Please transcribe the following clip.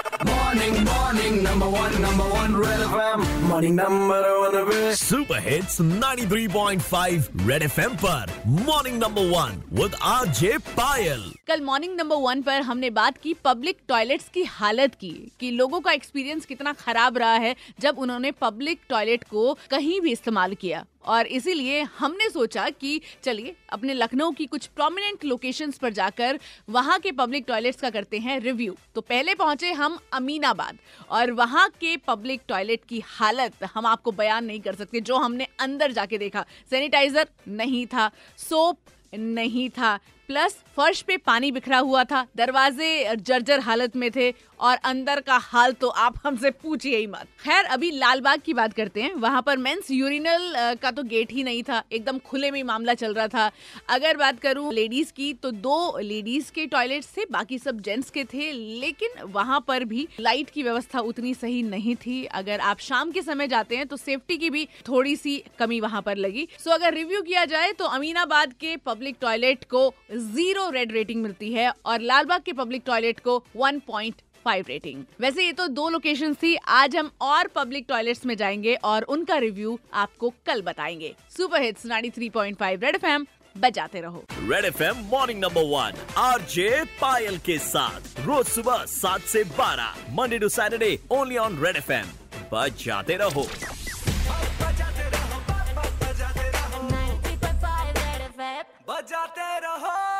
Morning, morning, number one, number one, Red FM. Morning, number one, पे super hits 93.5 red FM पर. Morning number one with RJ Payal कल morning number one पर हमने बात की public toilets की हालत की कि लोगों का एक्सपीरियंस कितना खराब रहा है जब उन्होंने पब्लिक टॉयलेट को कहीं भी इस्तेमाल किया। और इसीलिए हमने सोचा कि चलिए अपने लखनऊ की कुछ प्रोमिनेंट लोकेशंस पर जाकर वहाँ के पब्लिक टॉयलेट्स का करते हैं रिव्यू तो पहले पहुँचे हम अमीनाबाद। और वहाँ के पब्लिक टॉयलेट की हालत हम आपको बयान नहीं कर सकते, जो हमने अंदर जाके देखा। सैनिटाइजर नहीं था सोप नहीं था प्लस फर्श पे पानी बिखरा हुआ था, दरवाजे जर्जर हालत में थे और अंदर का हाल तो आप हमसे पूछिए ही मत। खैर, अभी लालबाग की बात करते हैं। वहाँ पर मेंस यूरिनल का तो गेट ही नहीं था, एकदम खुले में मामला चल रहा था। अगर बात करूँ लेडीज़ की तो दो लेडीज़ के टॉयलेट थे, बाकी सब जेंट्स के थे, लेकिन वहाँ पर भी लाइट की व्यवस्था उतनी सही नहीं थी। अगर आप शाम के समय जाते हैं तो सेफ्टी की भी थोड़ी सी कमी वहाँ पर लगी। सो अगर रिव्यू किया जाए तो अमीनाबाद के पब्लिक टॉयलेट को ज़ीरो रेड रेटिंग मिलती है और लालबाग के पब्लिक टॉयलेट को 1.5 रेटिंग। वैसे ये तो दो लोकेशन थी, आज हम और पब्लिक टॉयलेट्स में जाएँगे और उनका रिव्यू आपको कल बताएँगे। सुपर हिट्स 93.5 रेड एफएम, बजाते रहो। Red F M morning number one, RJ Payal के साथ, रोज सुबह सात से बारह Monday to Saturday only on red F M बजाते रहो। not there to hold.